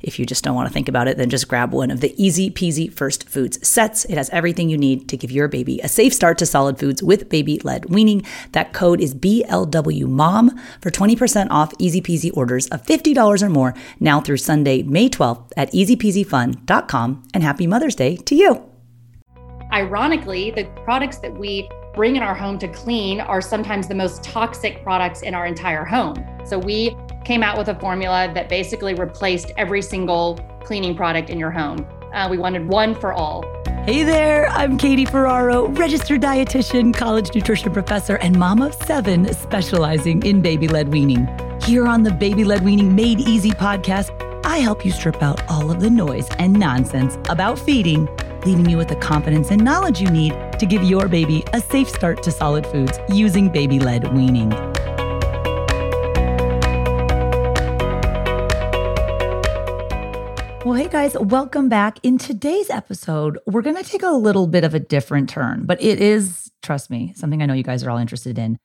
if you just don't want to think about it, then just grab one of the easy peasy first foods sets. It has everything you need to give your baby a safe start to solid foods with baby led weaning. That code is BLWMOM for 20% off easy peasy orders of $50 or more now through Sunday, May 12th at easypeasyfun.com. And happy Mother's Day to you. Ironically, the products that we bring in our home to clean are sometimes the most toxic products in our entire home. So we came out with a formula that basically replaced every single cleaning product in your home. Uh, we wanted one for all. Hey there, I'm Katie Ferraro, registered dietitian, college nutrition professor, and mom of seven specializing in baby led weaning. Here on the Baby Led Weaning Made Easy podcast, I help you strip out all of the noise and nonsense about feeding, leaving you with the confidence and knowledge you need to give your baby a safe start to solid foods using baby led weaning. Guys, welcome back. In today's episode, we're going to take a little bit of a different turn, but it is, trust me, something I know you guys are all interested in.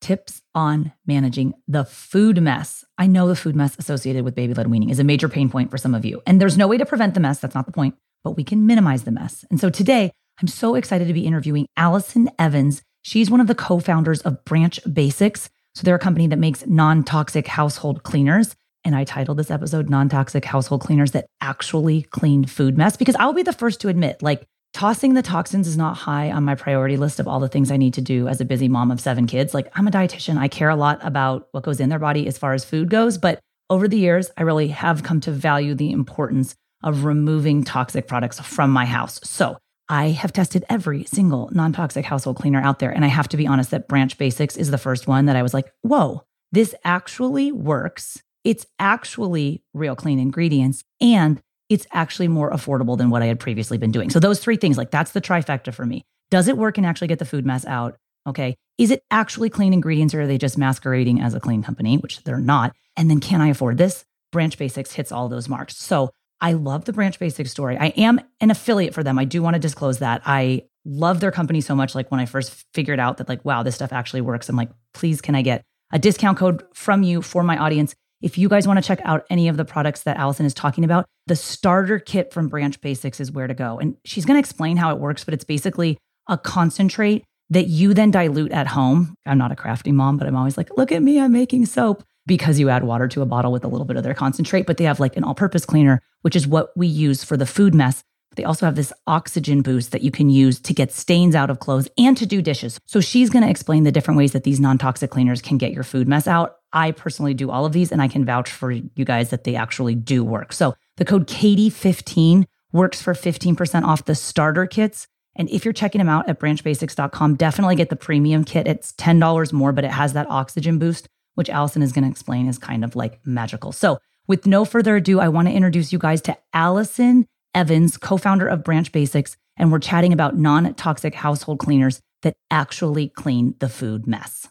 Tips on managing the food mess. I know the food mess associated with baby led weaning is a major pain point for some of you, and there's no way to prevent the mess. That's not the point, but we can minimize the mess. And so today, I'm so excited to be interviewing Allison Evans. She's one of the co founders of Branch Basics. So they're a company that makes non toxic household cleaners. And I titled this episode Non Toxic Household Cleaners That Actually Clean Food Mess because I'll be the first to admit, like, tossing the toxins is not high on my priority list of all the things I need to do as a busy mom of seven kids. Like, I'm a dietitian, I care a lot about what goes in their body as far as food goes. But over the years, I really have come to value the importance of removing toxic products from my house. So, I have tested every single non toxic household cleaner out there. And I have to be honest that Branch Basics is the first one that I was like, whoa, this actually works it's actually real clean ingredients and it's actually more affordable than what I had previously been doing. So those three things, like that's the trifecta for me. Does it work and actually get the food mess out? Okay. Is it actually clean ingredients or are they just masquerading as a clean company, which they're not? And then can I afford this? Branch Basics hits all those marks. So I love the Branch Basics story. I am an affiliate for them. I do want to disclose that. I love their company so much. Like when I first figured out that, like, wow, this stuff actually works, I'm like, please, can I get a discount code from you for my audience? If you guys want to check out any of the products that Allison is talking about, the starter kit from Branch Basics is where to go. And she's going to explain how it works, but it's basically a concentrate that you then dilute at home. I'm not a crafty mom, but I'm always like, look at me, I'm making soap because you add water to a bottle with a little bit of their concentrate. But they have like an all purpose cleaner, which is what we use for the food mess. They also have this oxygen boost that you can use to get stains out of clothes and to do dishes. So she's going to explain the different ways that these non toxic cleaners can get your food mess out. I personally do all of these and I can vouch for you guys that they actually do work. So the code Katie15 works for 15% off the starter kits. And if you're checking them out at branchbasics.com, definitely get the premium kit. It's $10 more, but it has that oxygen boost, which Allison is going to explain is kind of like magical. So with no further ado, I want to introduce you guys to Allison Evans, co founder of Branch Basics. And we're chatting about non toxic household cleaners that actually clean the food mess.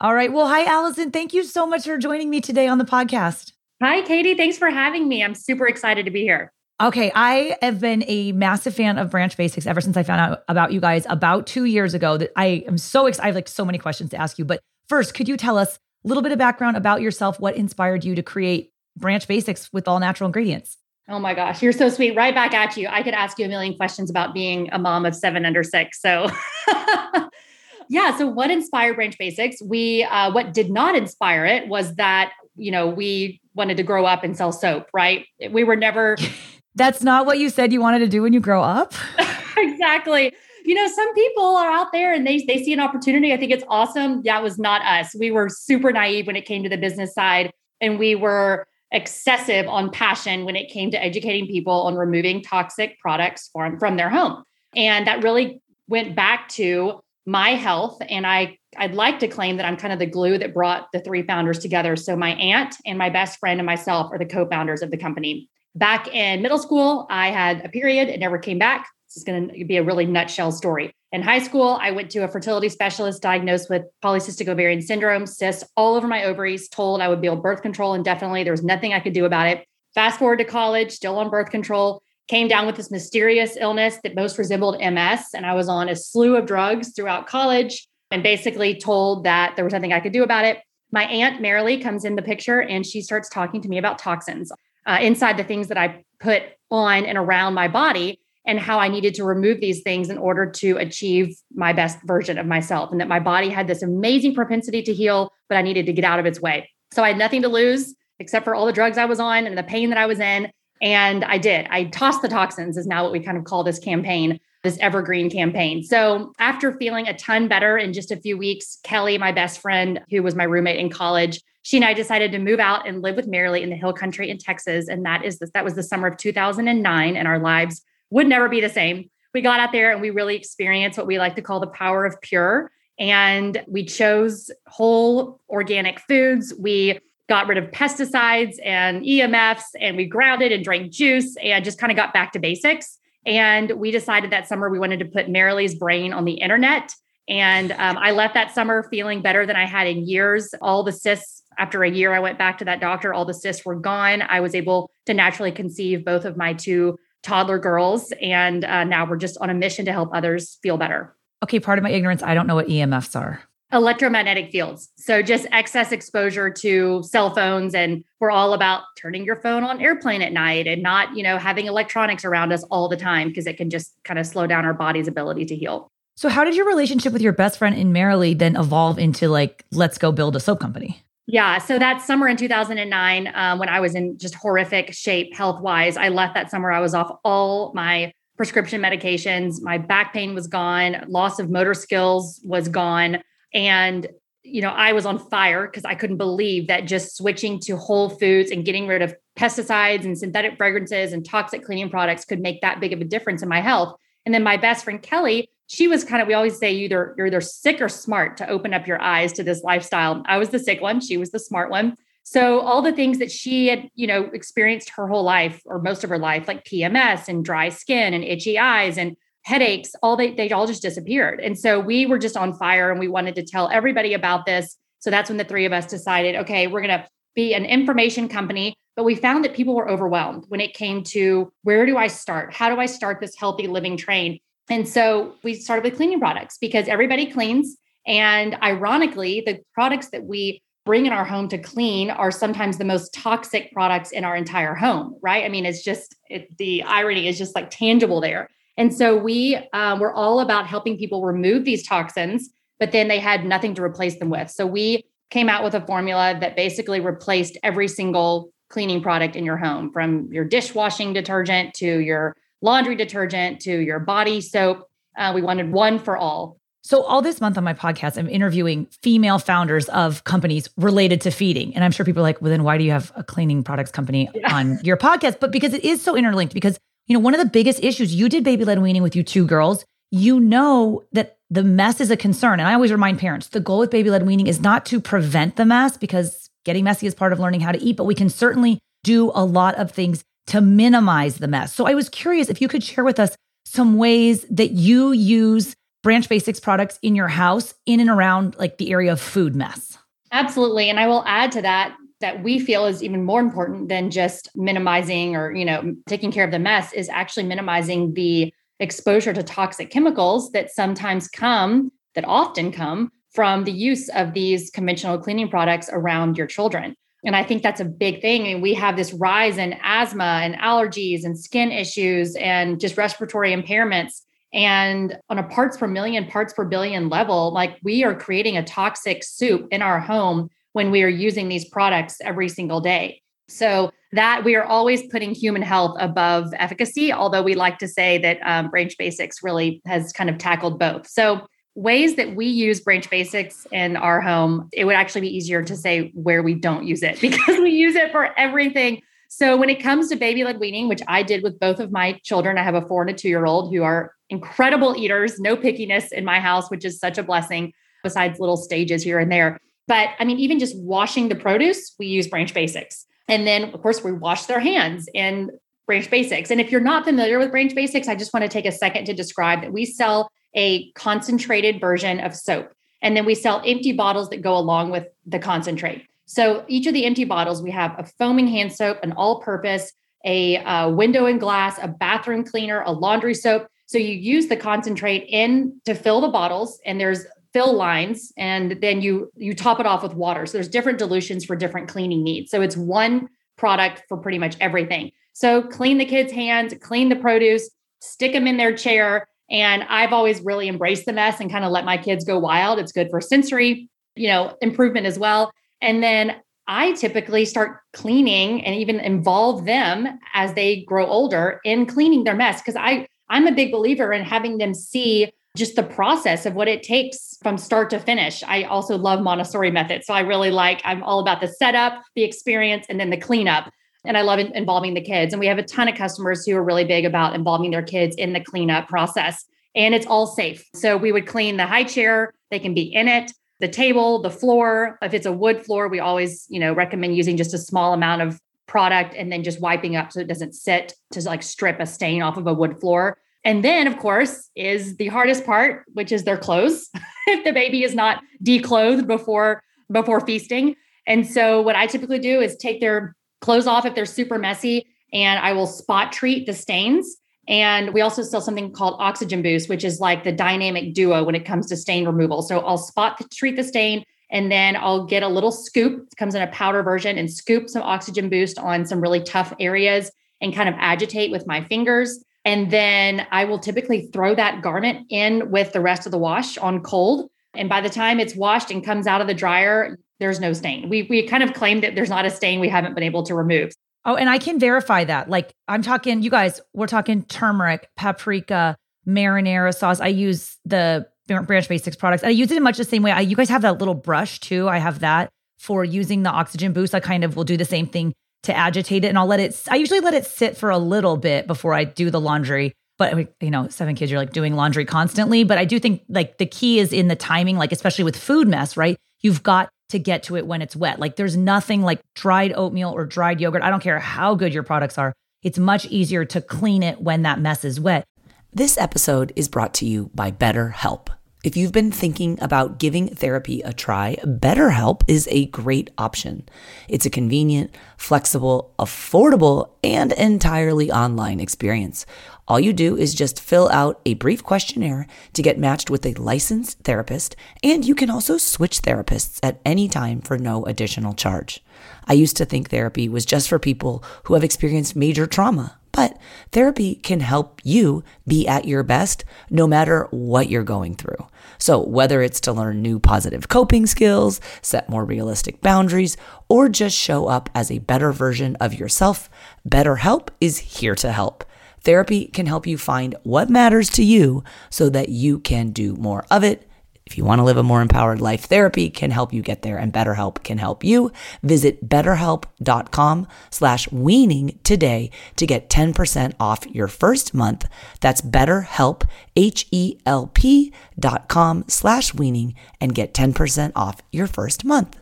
All right. Well, hi, Allison. Thank you so much for joining me today on the podcast. Hi, Katie. Thanks for having me. I'm super excited to be here. Okay, I have been a massive fan of Branch Basics ever since I found out about you guys about two years ago. That I am so excited. I have like so many questions to ask you. But first, could you tell us a little bit of background about yourself? What inspired you to create Branch Basics with all natural ingredients? Oh my gosh, you're so sweet. Right back at you. I could ask you a million questions about being a mom of seven under six. So, yeah. So, what inspired Branch Basics? We, uh, what did not inspire it was that, you know, we wanted to grow up and sell soap, right? We were never That's not what you said you wanted to do when you grow up. exactly. You know, some people are out there and they they see an opportunity. I think it's awesome. That was not us. We were super naive when it came to the business side, and we were excessive on passion when it came to educating people on removing toxic products from from their home. And that really went back to my health and I I'd like to claim that I'm kind of the glue that brought the three founders together. So my aunt and my best friend and myself are the co-founders of the company. Back in middle school, I had a period. It never came back. This is going to be a really nutshell story. In high school, I went to a fertility specialist diagnosed with polycystic ovarian syndrome, cysts all over my ovaries, told I would be on birth control indefinitely. There was nothing I could do about it. Fast forward to college, still on birth control, came down with this mysterious illness that most resembled MS. And I was on a slew of drugs throughout college and basically told that there was nothing I could do about it. My aunt Marilee comes in the picture and she starts talking to me about toxins uh, inside the things that I put on and around my body and how I needed to remove these things in order to achieve my best version of myself. And that my body had this amazing propensity to heal, but I needed to get out of its way. So I had nothing to lose except for all the drugs I was on and the pain that I was in. And I did. I tossed the toxins, is now what we kind of call this campaign, this evergreen campaign. So after feeling a ton better in just a few weeks, Kelly, my best friend, who was my roommate in college, she and I decided to move out and live with Marilee in the hill country in Texas. And that is this, that was the summer of 2009. And our lives would never be the same. We got out there and we really experienced what we like to call the power of pure. And we chose whole organic foods. We got rid of pesticides and EMFs and we grounded and drank juice and just kind of got back to basics. And we decided that summer we wanted to put Marilee's brain on the internet. And um, I left that summer feeling better than I had in years. All the cysts after a year, I went back to that doctor. All the cysts were gone. I was able to naturally conceive both of my two toddler girls. And uh, now we're just on a mission to help others feel better. Okay, part of my ignorance, I don't know what EMFs are. Electromagnetic fields. So just excess exposure to cell phones. And we're all about turning your phone on airplane at night and not, you know, having electronics around us all the time because it can just kind of slow down our body's ability to heal. So, how did your relationship with your best friend in Marilee then evolve into like, let's go build a soap company? Yeah. So that summer in 2009, um, when I was in just horrific shape health wise, I left that summer. I was off all my prescription medications. My back pain was gone. Loss of motor skills was gone. And, you know, I was on fire because I couldn't believe that just switching to whole foods and getting rid of pesticides and synthetic fragrances and toxic cleaning products could make that big of a difference in my health. And then my best friend Kelly, she was kind of we always say either you're either sick or smart to open up your eyes to this lifestyle. I was the sick one she was the smart one. So all the things that she had you know experienced her whole life or most of her life like pms and dry skin and itchy eyes and headaches all they they all just disappeared. And so we were just on fire and we wanted to tell everybody about this. So that's when the three of us decided okay we're going to be an information company. But we found that people were overwhelmed when it came to where do i start? How do i start this healthy living train and so we started with cleaning products because everybody cleans. And ironically, the products that we bring in our home to clean are sometimes the most toxic products in our entire home, right? I mean, it's just it, the irony is just like tangible there. And so we uh, were all about helping people remove these toxins, but then they had nothing to replace them with. So we came out with a formula that basically replaced every single cleaning product in your home from your dishwashing detergent to your laundry detergent to your body soap. Uh, we wanted one for all. So, all this month on my podcast, I'm interviewing female founders of companies related to feeding. And I'm sure people are like, well, then why do you have a cleaning products company yeah. on your podcast? But because it is so interlinked, because, you know, one of the biggest issues you did baby led weaning with you two girls, you know that the mess is a concern. And I always remind parents the goal with baby led weaning is not to prevent the mess because getting messy is part of learning how to eat, but we can certainly do a lot of things to minimize the mess. So I was curious if you could share with us some ways that you use Branch Basics products in your house in and around like the area of food mess. Absolutely. And I will add to that that we feel is even more important than just minimizing or, you know, taking care of the mess is actually minimizing the exposure to toxic chemicals that sometimes come, that often come from the use of these conventional cleaning products around your children. And I think that's a big thing. And we have this rise in asthma and allergies and skin issues and just respiratory impairments. And on a parts per million, parts per billion level, like we are creating a toxic soup in our home when we are using these products every single day. So that we are always putting human health above efficacy, although we like to say that um, Branch Basics really has kind of tackled both. So ways that we use branch basics in our home it would actually be easier to say where we don't use it because we use it for everything. So when it comes to baby led weaning which i did with both of my children i have a four and a two year old who are incredible eaters no pickiness in my house which is such a blessing besides little stages here and there. But i mean even just washing the produce we use branch basics. And then of course we wash their hands in branch basics. And if you're not familiar with branch basics i just want to take a second to describe that we sell a concentrated version of soap. And then we sell empty bottles that go along with the concentrate. So each of the empty bottles, we have a foaming hand soap, an all purpose, a uh, window and glass, a bathroom cleaner, a laundry soap. So you use the concentrate in to fill the bottles, and there's fill lines, and then you you top it off with water. So there's different dilutions for different cleaning needs. So it's one product for pretty much everything. So clean the kids' hands, clean the produce, stick them in their chair, and I've always really embraced the mess and kind of let my kids go wild. It's good for sensory, you know, improvement as well. And then I typically start cleaning and even involve them as they grow older in cleaning their mess because I I'm a big believer in having them see just the process of what it takes from start to finish. I also love Montessori method. So I really like, I'm all about the setup, the experience, and then the cleanup. And I love involving the kids. And we have a ton of customers who are really big about involving their kids in the cleanup process. And it's all safe. So we would clean the high chair, they can be in it, the table, the floor. If it's a wood floor, we always, you know, recommend using just a small amount of product and then just wiping up so it doesn't sit to like strip a stain off of a wood floor. And then, of course, is the hardest part, which is their clothes. if the baby is not declothed before before feasting. And so what I typically do is take their close off if they're super messy, and I will spot treat the stains. And we also sell something called Oxygen Boost, which is like the dynamic duo when it comes to stain removal. So I'll spot the, treat the stain, and then I'll get a little scoop. It comes in a powder version, and scoop some Oxygen Boost on some really tough areas and kind of agitate with my fingers. And then I will typically throw that garment in with the rest of the wash on cold. And by the time it's washed and comes out of the dryer, there's no stain. We we kind of claim that there's not a stain we haven't been able to remove. Oh, and I can verify that. Like I'm talking, you guys, we're talking turmeric, paprika, marinara sauce. I use the Branch Basics products. I use it in much the same way. I, you guys have that little brush too. I have that for using the oxygen boost. I kind of will do the same thing to agitate it, and I'll let it. I usually let it sit for a little bit before I do the laundry. But you know, seven kids, you're like doing laundry constantly. But I do think like the key is in the timing, like especially with food mess, right? You've got to get to it when it's wet. Like there's nothing like dried oatmeal or dried yogurt. I don't care how good your products are. It's much easier to clean it when that mess is wet. This episode is brought to you by BetterHelp. If you've been thinking about giving therapy a try, BetterHelp is a great option. It's a convenient, flexible, affordable, and entirely online experience. All you do is just fill out a brief questionnaire to get matched with a licensed therapist, and you can also switch therapists at any time for no additional charge. I used to think therapy was just for people who have experienced major trauma, but therapy can help you be at your best no matter what you're going through. So, whether it's to learn new positive coping skills, set more realistic boundaries, or just show up as a better version of yourself, BetterHelp is here to help. Therapy can help you find what matters to you so that you can do more of it. If you want to live a more empowered life, therapy can help you get there and BetterHelp can help you. Visit betterhelp.com slash weaning today to get 10% off your first month. That's betterhelp, H-E-L-P dot com slash weaning and get 10% off your first month.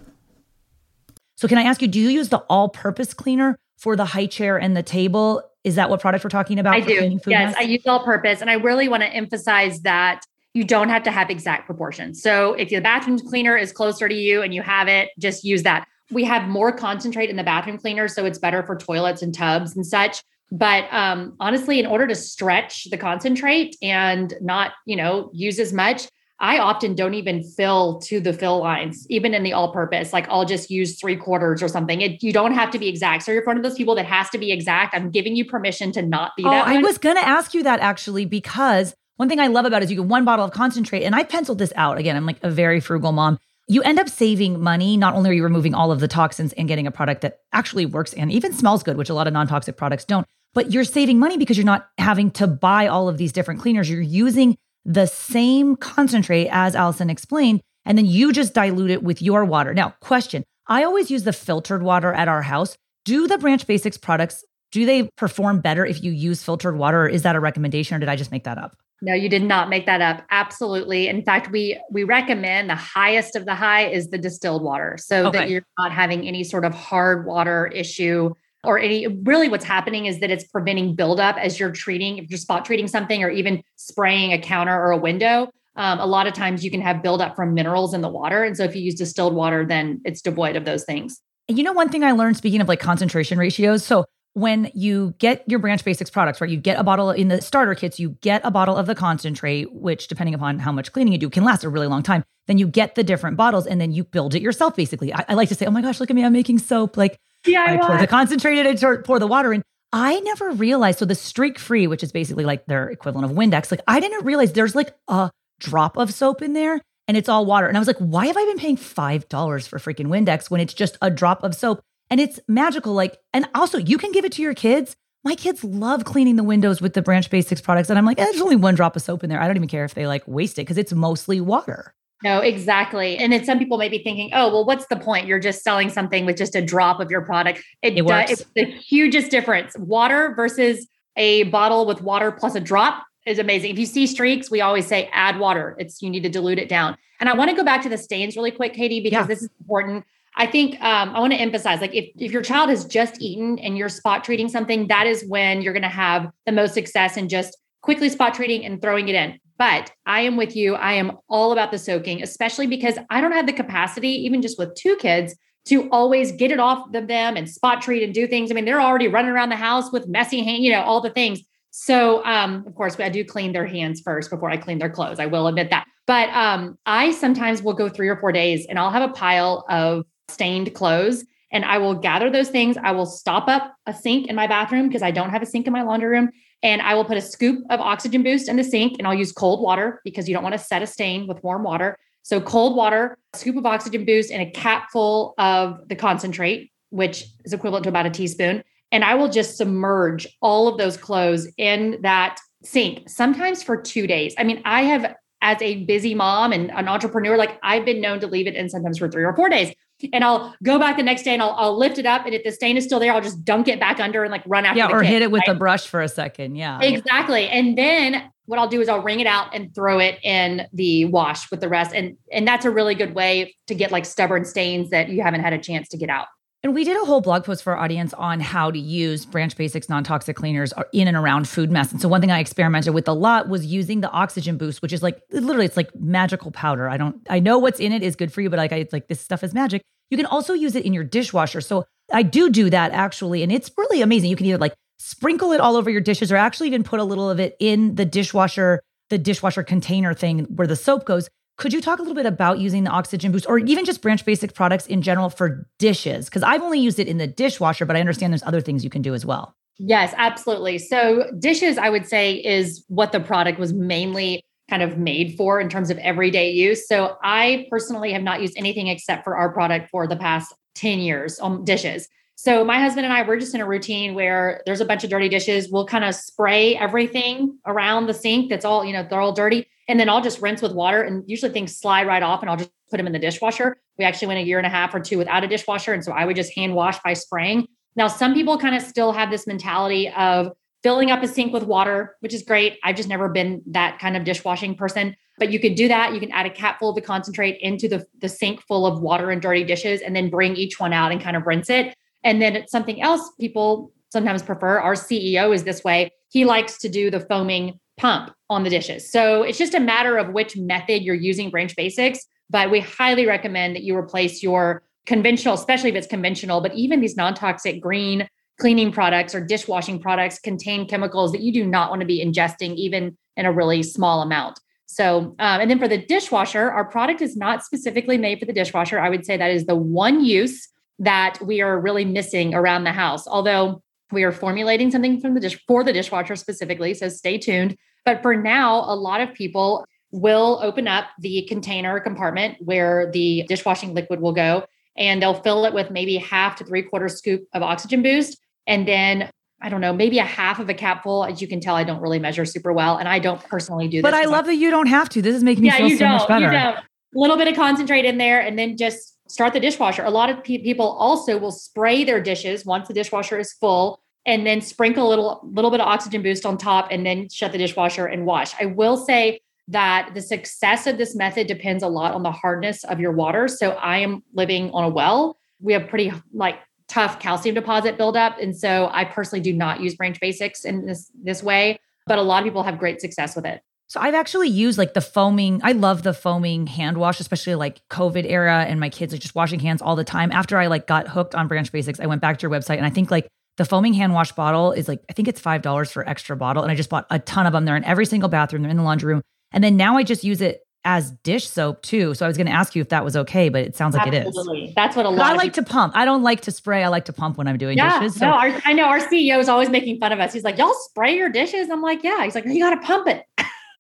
So can I ask you, do you use the all-purpose cleaner for the high chair and the table? Is that what product we're talking about? I do. Yes? I use all purpose. And I really want to emphasize that, you don't have to have exact proportions. So if the bathroom cleaner is closer to you and you have it, just use that. We have more concentrate in the bathroom cleaner, so it's better for toilets and tubs and such. But um, honestly, in order to stretch the concentrate and not, you know, use as much, I often don't even fill to the fill lines, even in the all purpose. Like I'll just use three quarters or something. It, you don't have to be exact. So you're one of those people that has to be exact. I'm giving you permission to not be oh, that. I was going to ask you that actually, because one thing I love about it is you get one bottle of concentrate. And I penciled this out. Again, I'm like a very frugal mom. You end up saving money. Not only are you removing all of the toxins and getting a product that actually works and even smells good, which a lot of non toxic products don't, but you're saving money because you're not having to buy all of these different cleaners. You're using the same concentrate as Allison explained, and then you just dilute it with your water. Now, question I always use the filtered water at our house. Do the Branch Basics products, do they perform better if you use filtered water, or is that a recommendation, or did I just make that up? No, you did not make that up. Absolutely. In fact, we we recommend the highest of the high is the distilled water so okay. that you're not having any sort of hard water issue or any really what's happening is that it's preventing buildup as you're treating if you're spot treating something or even spraying a counter or a window. Um, a lot of times you can have buildup from minerals in the water. And so if you use distilled water then it's devoid of those things. You know one thing i learned speaking of like concentration ratios so when you get your branch basics products right you get a bottle in the starter kits you get a bottle of the concentrate which depending upon how much cleaning you do can last a really long time then you get the different bottles and then you build it yourself basically I, I like to say oh my gosh look at me i'm making soap like yeah, I, I pour the concentrated and pour the water in. I never realized. So the streak free, which is basically like their equivalent of Windex, like I didn't realize there's like a drop of soap in there and it's all water. And I was like, why have I been paying $5 for freaking Windex when it's just a drop of soap? And it's magical. Like, and also you can give it to your kids. My kids love cleaning the windows with the Branch Basics products. And I'm like, eh, there's only one drop of soap in there. I don't even care if they like waste it because it's mostly water. No, exactly. And then some people may be thinking, oh, well, what's the point? You're just selling something with just a drop of your product. It, it does, it's the hugest difference. Water versus a bottle with water plus a drop is amazing. If you see streaks, we always say add water. It's you need to dilute it down. And I want to go back to the stains really quick, Katie, because yeah. this is important. I think um, I want to emphasize like if, if your child has just eaten and you're spot treating something, that is when you're going to have the most success in just quickly spot treating and throwing it in. But I am with you. I am all about the soaking, especially because I don't have the capacity, even just with two kids, to always get it off of them and spot treat and do things. I mean, they're already running around the house with messy hands, you know, all the things. So, um, of course, I do clean their hands first before I clean their clothes. I will admit that. But um, I sometimes will go three or four days and I'll have a pile of stained clothes and I will gather those things. I will stop up a sink in my bathroom because I don't have a sink in my laundry room. And I will put a scoop of oxygen boost in the sink and I'll use cold water because you don't want to set a stain with warm water. So, cold water, scoop of oxygen boost, and a cap full of the concentrate, which is equivalent to about a teaspoon. And I will just submerge all of those clothes in that sink, sometimes for two days. I mean, I have, as a busy mom and an entrepreneur, like I've been known to leave it in sometimes for three or four days and I'll go back the next day and I'll, I'll lift it up. And if the stain is still there, I'll just dunk it back under and like run after Yeah, or kid, hit it with right? a brush for a second. Yeah. Exactly. And then what I'll do is I'll wring it out and throw it in the wash with the rest. And and that's a really good way to get like stubborn stains that you haven't had a chance to get out. And we did a whole blog post for our audience on how to use Branch Basics non toxic cleaners uh, in and around food mess. And so, one thing I experimented with a lot was using the oxygen boost, which is like literally, it's like magical powder. I don't, I know what's in it is good for you, but like, I, it's like this stuff is magic. You can also use it in your dishwasher. So, I do do that actually. And it's really amazing. You can either like sprinkle it all over your dishes or actually even put a little of it in the dishwasher, the dishwasher container thing where the soap goes. Could you talk a little bit about using the oxygen boost or even just branch basic products in general for dishes? Because I've only used it in the dishwasher, but I understand there's other things you can do as well. Yes, absolutely. So, dishes, I would say, is what the product was mainly kind of made for in terms of everyday use. So, I personally have not used anything except for our product for the past 10 years on dishes. So my husband and I, we're just in a routine where there's a bunch of dirty dishes. We'll kind of spray everything around the sink that's all, you know, they're all dirty. And then I'll just rinse with water. And usually things slide right off and I'll just put them in the dishwasher. We actually went a year and a half or two without a dishwasher. And so I would just hand wash by spraying. Now, some people kind of still have this mentality of filling up a sink with water, which is great. I've just never been that kind of dishwashing person. But you could do that. You can add a cap full of the concentrate into the, the sink full of water and dirty dishes and then bring each one out and kind of rinse it. And then it's something else people sometimes prefer, our CEO is this way. He likes to do the foaming pump on the dishes. So it's just a matter of which method you're using Branch Basics. But we highly recommend that you replace your conventional, especially if it's conventional, but even these non toxic green cleaning products or dishwashing products contain chemicals that you do not want to be ingesting, even in a really small amount. So, um, and then for the dishwasher, our product is not specifically made for the dishwasher. I would say that is the one use that we are really missing around the house. Although we are formulating something from the dish for the dishwasher specifically, so stay tuned. But for now, a lot of people will open up the container compartment where the dishwashing liquid will go, and they'll fill it with maybe half to three quarter scoop of oxygen boost, and then I don't know, maybe a half of a capful. As you can tell, I don't really measure super well, and I don't personally do this. But I love that you don't have to. This is making me yeah, feel so don't, much better. You don't. A little bit of concentrate in there, and then just start the dishwasher. A lot of pe- people also will spray their dishes once the dishwasher is full, and then sprinkle a little little bit of oxygen boost on top, and then shut the dishwasher and wash. I will say that the success of this method depends a lot on the hardness of your water. So I am living on a well. We have pretty like tough calcium deposit buildup. And so I personally do not use branch basics in this this way, but a lot of people have great success with it. So I've actually used like the foaming. I love the foaming hand wash, especially like COVID era and my kids are just washing hands all the time. After I like got hooked on Branch Basics, I went back to your website and I think like the foaming hand wash bottle is like I think it's five dollars for extra bottle, and I just bought a ton of them. They're in every single bathroom. They're in the laundry room, and then now I just use it as dish soap too. So I was going to ask you if that was okay, but it sounds like Absolutely. it is. That's what a lot. I like to pump. I don't like to spray. I like to pump when I'm doing yeah, dishes. So. No, our, I know our CEO is always making fun of us. He's like, "Y'all spray your dishes?" I'm like, "Yeah." He's like, "You got to pump it."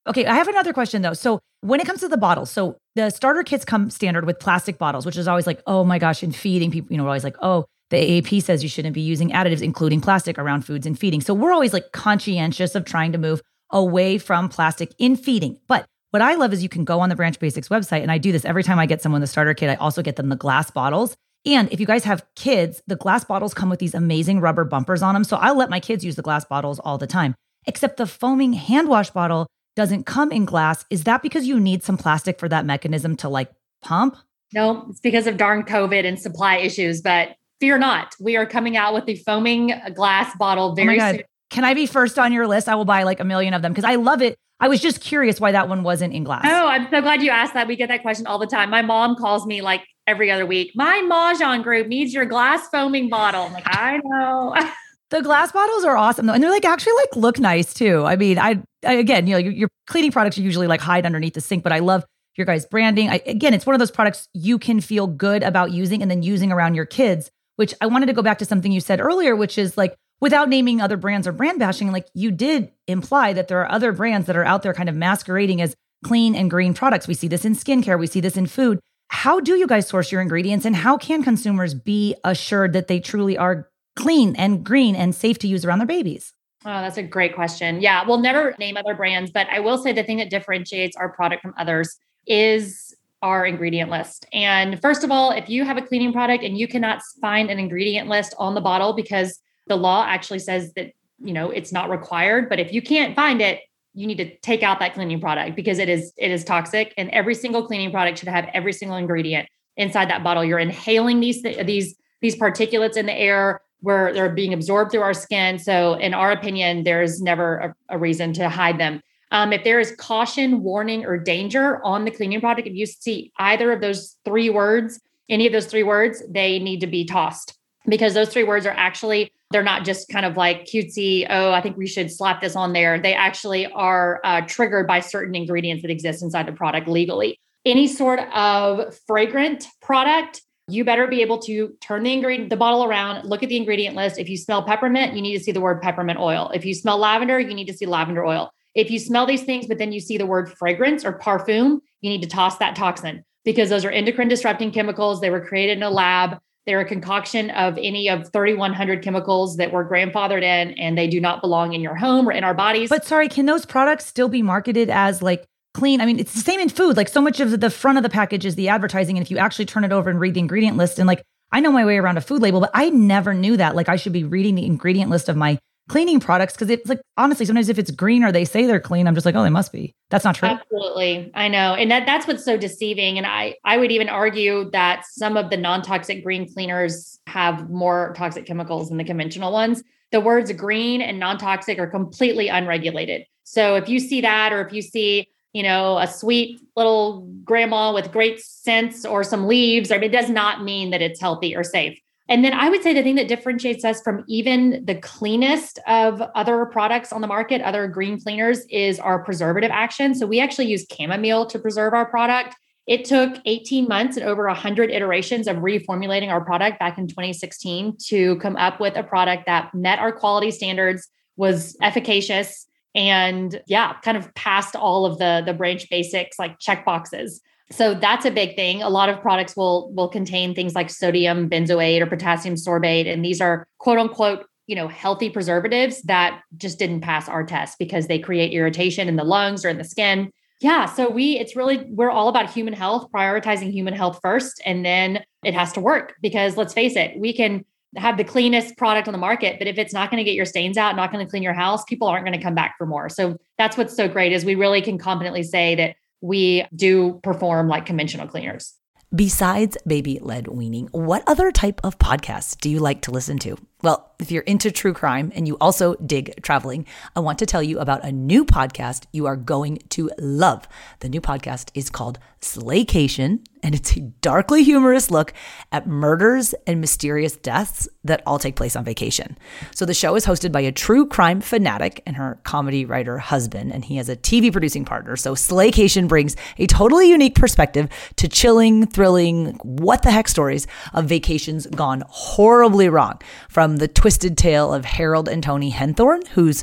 Okay, I have another question though. So when it comes to the bottles, so the starter kits come standard with plastic bottles, which is always like, oh my gosh, in feeding people, you know, we're always like, oh, the AAP says you shouldn't be using additives, including plastic, around foods and feeding. So we're always like conscientious of trying to move away from plastic in feeding. But what I love is you can go on the Branch Basics website, and I do this every time I get someone the starter kit. I also get them the glass bottles. And if you guys have kids, the glass bottles come with these amazing rubber bumpers on them. So I'll let my kids use the glass bottles all the time. Except the foaming hand wash bottle doesn't come in glass. Is that because you need some plastic for that mechanism to like pump? No, it's because of darn COVID and supply issues. But fear not, we are coming out with the foaming glass bottle oh very oh soon. Can I be first on your list? I will buy like a million of them because I love it. I was just curious why that one wasn't in glass. Oh, I'm so glad you asked that. We get that question all the time. My mom calls me like every other week. My Mahjong group needs your glass foaming bottle. I'm like, I know. the glass bottles are awesome though, and they're like actually like look nice too. I mean, I, I again, you know, your, your, cleaning products are usually like hide underneath the sink, but I love your guys' branding. I, again, it's one of those products you can feel good about using and then using around your kids. Which I wanted to go back to something you said earlier, which is like without naming other brands or brand bashing, like you did imply that there are other brands that are out there kind of masquerading as clean and green products. We see this in skincare, we see this in food. How do you guys source your ingredients and how can consumers be assured that they truly are clean and green and safe to use around their babies? Oh, that's a great question. Yeah, we'll never name other brands, but I will say the thing that differentiates our product from others is our ingredient list. And first of all, if you have a cleaning product and you cannot find an ingredient list on the bottle because the law actually says that you know it's not required but if you can't find it you need to take out that cleaning product because it is it is toxic and every single cleaning product should have every single ingredient inside that bottle you're inhaling these these these particulates in the air where they're being absorbed through our skin. So in our opinion there's never a, a reason to hide them. Um, if there is caution warning or danger on the cleaning product if you see either of those three words any of those three words they need to be tossed. Because those three words are actually they're not just kind of like cutesy oh i think we should slap this on there. They actually are uh, triggered by certain ingredients that exist inside the product legally. Any sort of fragrant product you better be able to turn the ingredient the bottle around look at the ingredient list. If you smell peppermint you need to see the word peppermint oil. If you smell lavender you need to see lavender oil. If you smell these things but then you see the word fragrance or parfum you need to toss that toxin because those are endocrine disrupting chemicals. They were created in a lab. They're a concoction of any of 3,100 chemicals that were grandfathered in, and they do not belong in your home or in our bodies. But sorry, can those products still be marketed as like clean? I mean, it's the same in food. Like so much of the front of the package is the advertising. And if you actually turn it over and read the ingredient list, and like I know my way around a food label, but I never knew that. Like I should be reading the ingredient list of my cleaning products because it's like honestly sometimes if it's green or they say they're clean i'm just like oh they must be that's not true absolutely i know and that that's what's so deceiving and i i would even argue that some of the non-toxic green cleaners have more toxic chemicals than the conventional ones the words green and non toxic are completely unregulated. So if you see that, or if you see, you know, a sweet little grandma with great scents or some leaves, mean, it does not mean that it's healthy or safe. And then I would say the thing that differentiates us from even the cleanest of other products on the market, other green cleaners, is our preservative action. So we actually use chamomile to preserve our product. It took 18 months and over 100 iterations of reformulating our product back in 2016 to come up with a product that met our quality standards, was efficacious, and yeah, kind of passed all of the the branch basics like check boxes. So that's a big thing. A lot of products will will contain things like sodium benzoate or potassium sorbate and these are quote unquote, you know, healthy preservatives that just didn't pass our test because they create irritation in the lungs or in the skin. Yeah, so we it's really we're all about human health, prioritizing human health first and then it has to work because let's face it, we can have the cleanest product on the market but if it's not going to get your stains out not going to clean your house people aren't going to come back for more so that's what's so great is we really can confidently say that we do perform like conventional cleaners. Besides baby led weaning, what other type of podcasts do you like to listen to? Well, if you're into true crime and you also dig traveling, I want to tell you about a new podcast you are going to love. The new podcast is called Slaycation, and it's a darkly humorous look at murders and mysterious deaths that all take place on vacation. So the show is hosted by a true crime fanatic and her comedy writer husband, and he has a TV producing partner. So Slaycation brings a totally unique perspective to chilling, thrilling, what the heck stories of vacations gone horribly wrong. From the twisted tale of Harold and Toni Henthorn, whose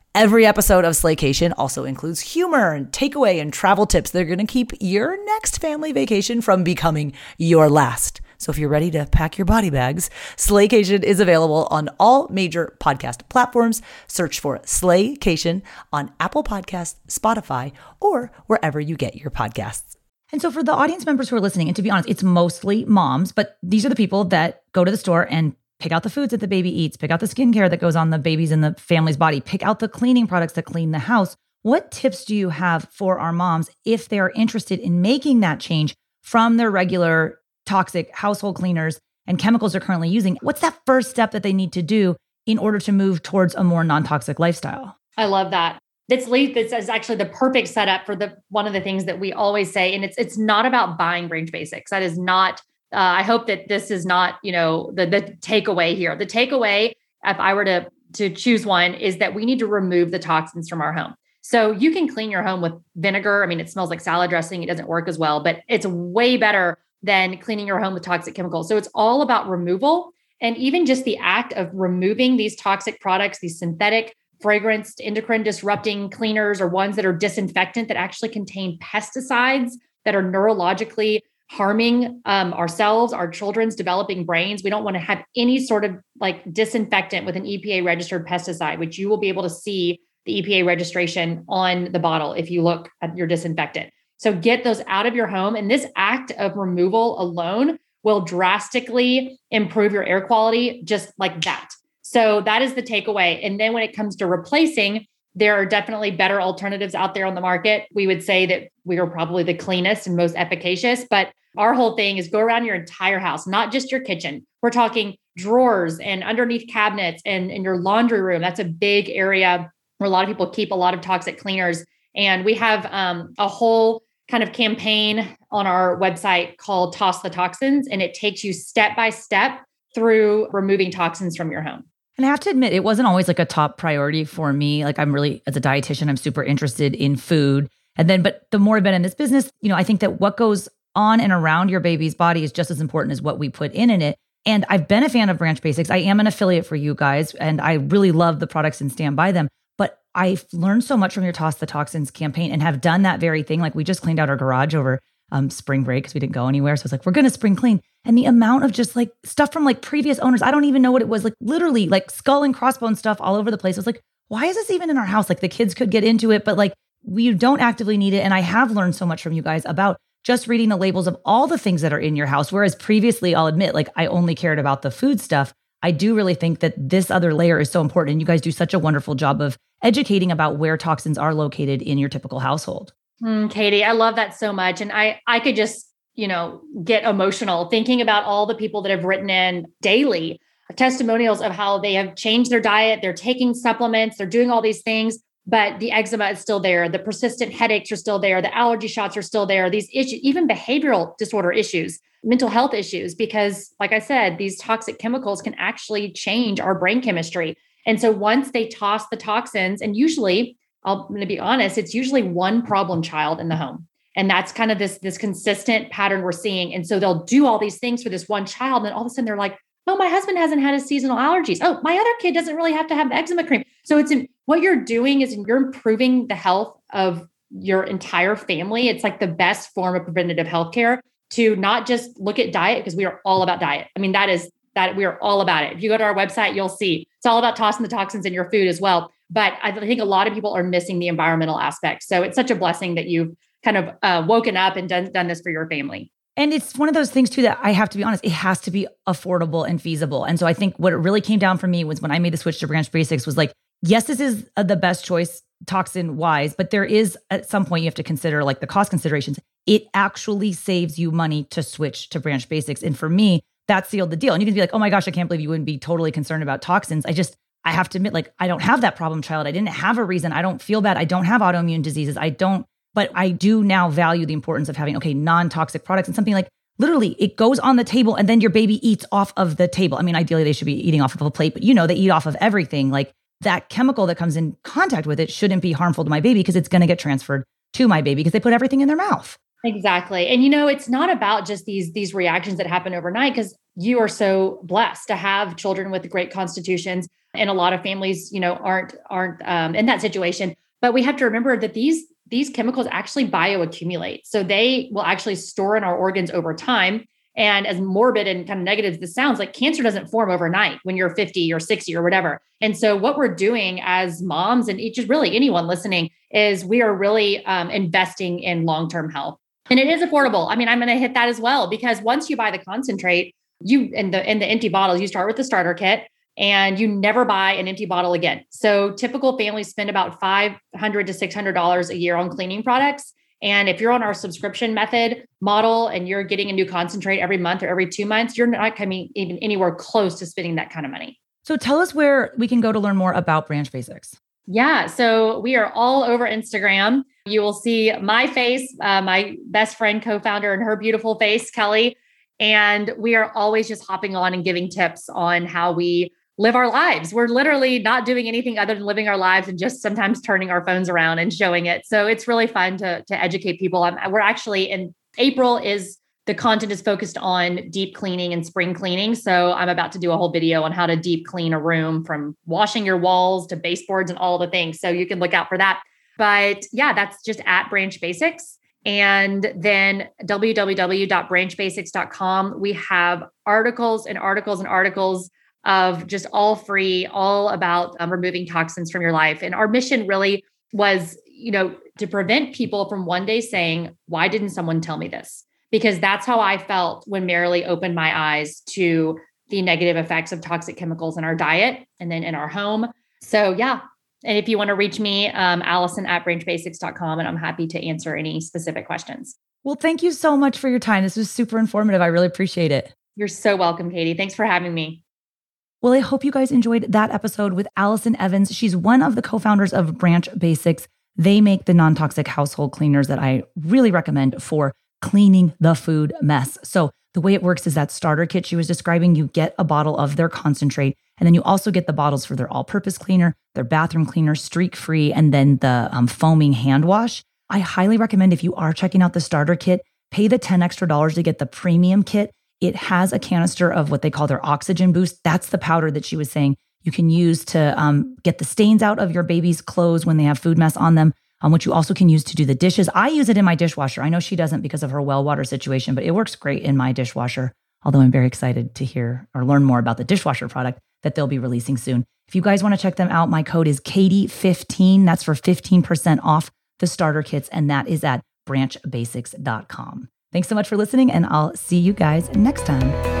Every episode of Slaycation also includes humor and takeaway and travel tips that are going to keep your next family vacation from becoming your last. So if you're ready to pack your body bags, Slaycation is available on all major podcast platforms. Search for Slaycation on Apple Podcasts, Spotify, or wherever you get your podcasts. And so for the audience members who are listening, and to be honest, it's mostly moms, but these are the people that go to the store and pick out the foods that the baby eats, pick out the skincare that goes on the baby's and the family's body, pick out the cleaning products that clean the house. What tips do you have for our moms if they are interested in making that change from their regular toxic household cleaners and chemicals they're currently using? What's that first step that they need to do in order to move towards a more non-toxic lifestyle? I love that. That's this is actually the perfect setup for the one of the things that we always say, and it's it's not about buying Branch Basics. That is not uh, I hope that this is not, you know, the the takeaway here. The takeaway, if I were to to choose one, is that we need to remove the toxins from our home. So you can clean your home with vinegar. I mean, it smells like salad dressing. It doesn't work as well, but it's way better than cleaning your home with toxic chemicals. So it's all about removal. And even just the act of removing these toxic products, these synthetic fragrance, endocrine disrupting cleaners, or ones that are disinfectant that actually contain pesticides that are neurologically harming um, ourselves, our children's developing brains. We don't want to have any sort of like disinfectant with an EPA registered pesticide, which you will be able to see the EPA registration on the bottle if you look at your disinfectant. So get those out of your home. And this act of removal alone will drastically improve your air quality just like that. So that is the takeaway. And then when it comes to replacing, there are definitely better alternatives out there on the market. We would say that we are probably the cleanest and most efficacious, but our whole thing is go around your entire house, not just your kitchen. We're talking drawers and underneath cabinets and in your laundry room. That's a big area where a lot of people keep a lot of toxic cleaners. And we have um, a whole kind of campaign on our website called Toss the Toxins, and it takes you step by step through removing toxins from your home. And I have to admit, it wasn't always like a top priority for me. Like, I'm really, as a dietitian, I'm super interested in food. And then, but the more I've been in this business, you know, I think that what goes on and around your baby's body is just as important as what we put in in it. And I've been a fan of Branch Basics. I am an affiliate for you guys, and I really love the products and stand by them. But I've learned so much from your Toss the Toxins campaign and have done that very thing. Like we just cleaned out our garage over um, spring break because we didn't go anywhere. So it's like, we're going to spring clean. And the amount of just like stuff from like previous owners, I don't even know what it was. Like literally like skull and crossbone stuff all over the place. I was like, why is this even in our house? Like the kids could get into it, but like we don't actively need it. And I have learned so much from you guys about just reading the labels of all the things that are in your house. Whereas previously, I'll admit, like I only cared about the food stuff. I do really think that this other layer is so important. And you guys do such a wonderful job of educating about where toxins are located in your typical household. Mm, Katie, I love that so much. And I, I could just, you know, get emotional thinking about all the people that have written in daily testimonials of how they have changed their diet, they're taking supplements, they're doing all these things, but the eczema is still there, the persistent headaches are still there, the allergy shots are still there, these issues, even behavioral disorder issues, mental health issues, because like I said, these toxic chemicals can actually change our brain chemistry. And so once they toss the toxins, and usually, I'm going to be honest, it's usually one problem child in the home. And that's kind of this, this consistent pattern we're seeing. And so they'll do all these things for this one child. And then all of a sudden they're like, oh, my husband hasn't had his seasonal allergies. Oh, my other kid doesn't really have to have the eczema cream. So it's in, what you're doing is you're improving the health of your entire family. It's like the best form of preventative health care to not just look at diet because we are all about diet. I mean, that is that we are all about it. If you go to our website, you'll see it's all about tossing the toxins in your food as well. But I think a lot of people are missing the environmental aspect. So it's such a blessing that you've kind of uh, woken up and done, done this for your family. And it's one of those things too that I have to be honest, it has to be affordable and feasible. And so I think what it really came down for me was when I made the switch to Branch Basics was like, yes, this is uh, the best choice toxin wise, but there is at some point you have to consider like the cost considerations. It actually saves you money to switch to Branch Basics. And for me, that sealed the deal. And you can be like, oh my gosh, I can't believe you wouldn't be totally concerned about toxins. I just, I have to admit, like, I don't have that problem child. I didn't have a reason. I don't feel bad. I don't have autoimmune diseases. I don't, but I do now value the importance of having, okay, non toxic products and something like literally it goes on the table and then your baby eats off of the table. I mean, ideally they should be eating off of a plate, but you know, they eat off of everything. Like that chemical that comes in contact with it shouldn't be harmful to my baby because it's going to get transferred to my baby because they put everything in their mouth. Exactly. And you know, it's not about just these these reactions that happen overnight because you are so blessed to have children with great constitutions and a lot of families, you know, aren't aren't um, in that situation. But we have to remember that these these chemicals actually bioaccumulate. So they will actually store in our organs over time. And as morbid and kind of negative as this sounds, like cancer doesn't form overnight when you're 50 or 60 or whatever. And so, what we're doing as moms and just really anyone listening is we are really um, investing in long term health. And it is affordable. I mean, I'm going to hit that as well because once you buy the concentrate, you in the in the empty bottles, you start with the starter kit and you never buy an empty bottle again. So typical families spend about 500 to 600 dollars a year on cleaning products. And if you're on our subscription method model and you're getting a new concentrate every month or every two months, you're not coming even anywhere close to spending that kind of money. So tell us where we can go to learn more about Branch Basics. Yeah, so we are all over Instagram. You will see my face, uh, my best friend, co founder, and her beautiful face, Kelly. And we are always just hopping on and giving tips on how we live our lives. We're literally not doing anything other than living our lives and just sometimes turning our phones around and showing it. So it's really fun to, to educate people. I'm, we're actually in April is the content is focused on deep cleaning and spring cleaning. So I'm about to do a whole video on how to deep clean a room from washing your walls to baseboards and all the things. So you can look out for that. But yeah, that's just at Branch Basics. And then www.branchbasics.com, we have articles and articles and articles of just all free, all about um, removing toxins from your life. And our mission really was, you know, to prevent people from one day saying, why didn't someone tell me this? Because that's how I felt when Marilee opened my eyes to the negative effects of toxic chemicals in our diet and then in our home. So, yeah. And if you want to reach me, um, Allison at branchbasics.com, and I'm happy to answer any specific questions. Well, thank you so much for your time. This was super informative. I really appreciate it. You're so welcome, Katie. Thanks for having me. Well, I hope you guys enjoyed that episode with Allison Evans. She's one of the co founders of Branch Basics. They make the non toxic household cleaners that I really recommend for cleaning the food mess. So, the way it works is that starter kit she was describing, you get a bottle of their concentrate, and then you also get the bottles for their all purpose cleaner, their bathroom cleaner, streak free, and then the um, foaming hand wash. I highly recommend if you are checking out the starter kit, pay the 10 extra dollars to get the premium kit it has a canister of what they call their oxygen boost. That's the powder that she was saying you can use to um, get the stains out of your baby's clothes when they have food mess on them, um, which you also can use to do the dishes. I use it in my dishwasher. I know she doesn't because of her well water situation, but it works great in my dishwasher. Although I'm very excited to hear or learn more about the dishwasher product that they'll be releasing soon. If you guys want to check them out, my code is Katie15. That's for 15% off the starter kits, and that is at branchbasics.com. Thanks so much for listening, and I'll see you guys next time.